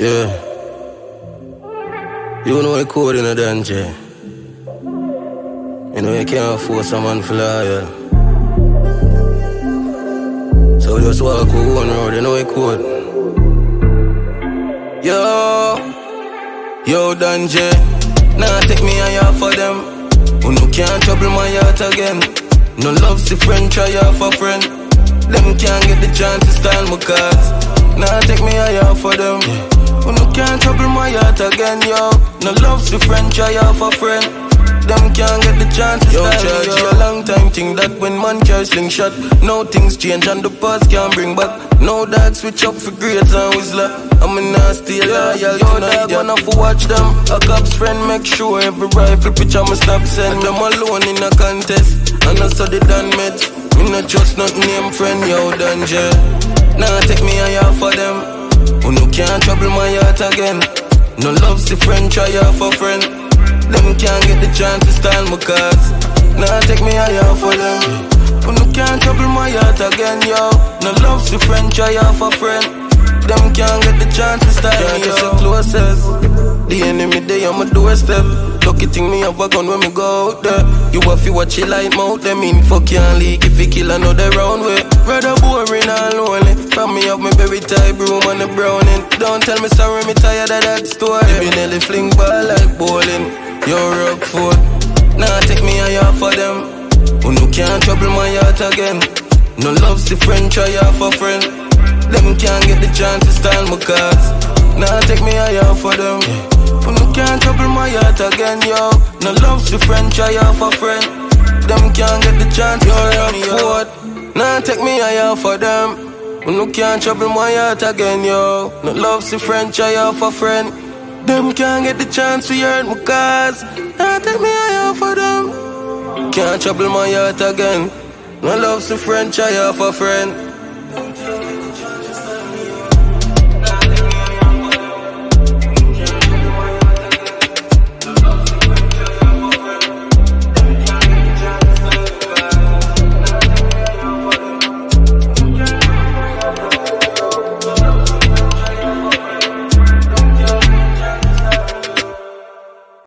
Yeah. You know I code in a danger. You know you can't force someone for loyal. So just walk one road, you know I code. Yo, yo, Danje. Nah, take me higher for them. Who no can't trouble my heart again. No love's the friend, try off a friend. Them can't get the chance to style my cards. Nah, take me higher for them. No can't trouble my heart again, yo. No love's the friend, try off a friend. Them can't get the chance to Yo, style yo. a long time thing that when man carry slingshot, no things change and the past can't bring back. No dog switch up for grades and whistler. I'm a nasty loyal, yo, dog wanna for watch them. A cop's friend make sure every rifle picture me stop send them alone in a contest. And I saw the done met. Me not trust not name friend, yo, danger. Nah, take me higher for them. Who no can't trouble my heart again. No love's the friend, try off a friend. Them can't get the chance to style my cards. Nah, take me higher for them. Who no can't trouble my heart again, yo. No love's the friend, try off a friend. Them can't get the chance to style me, yo. so closest. The enemy day on my doorstep. Lucky thing me have a gun when me go out there. You have to watch it like mouth them in. Fuck can't leak if you kill another round way. Rather boring up tight broom on the browning. Don't tell me sorry, me tired of that story. Baby Nelly fling ball like bowling. You're rock foot. Nah, take me higher for them. Who no can't trouble my heart again. No love's the friend, try off a friend. Them can't get the chance to style my cards. Nah, take me higher for them. Who no can't trouble my heart again, yo. No love's the friend, try off a friend. Them can't get the chance to style me out. Nah, take me higher for them. Who no can't trouble my heart again, yo. No love's the friend, try off a friend. Them can't get the chance to earn my cause. Nah, take me higher for them. Can't trouble my heart again. No love's the friend, try off a friend.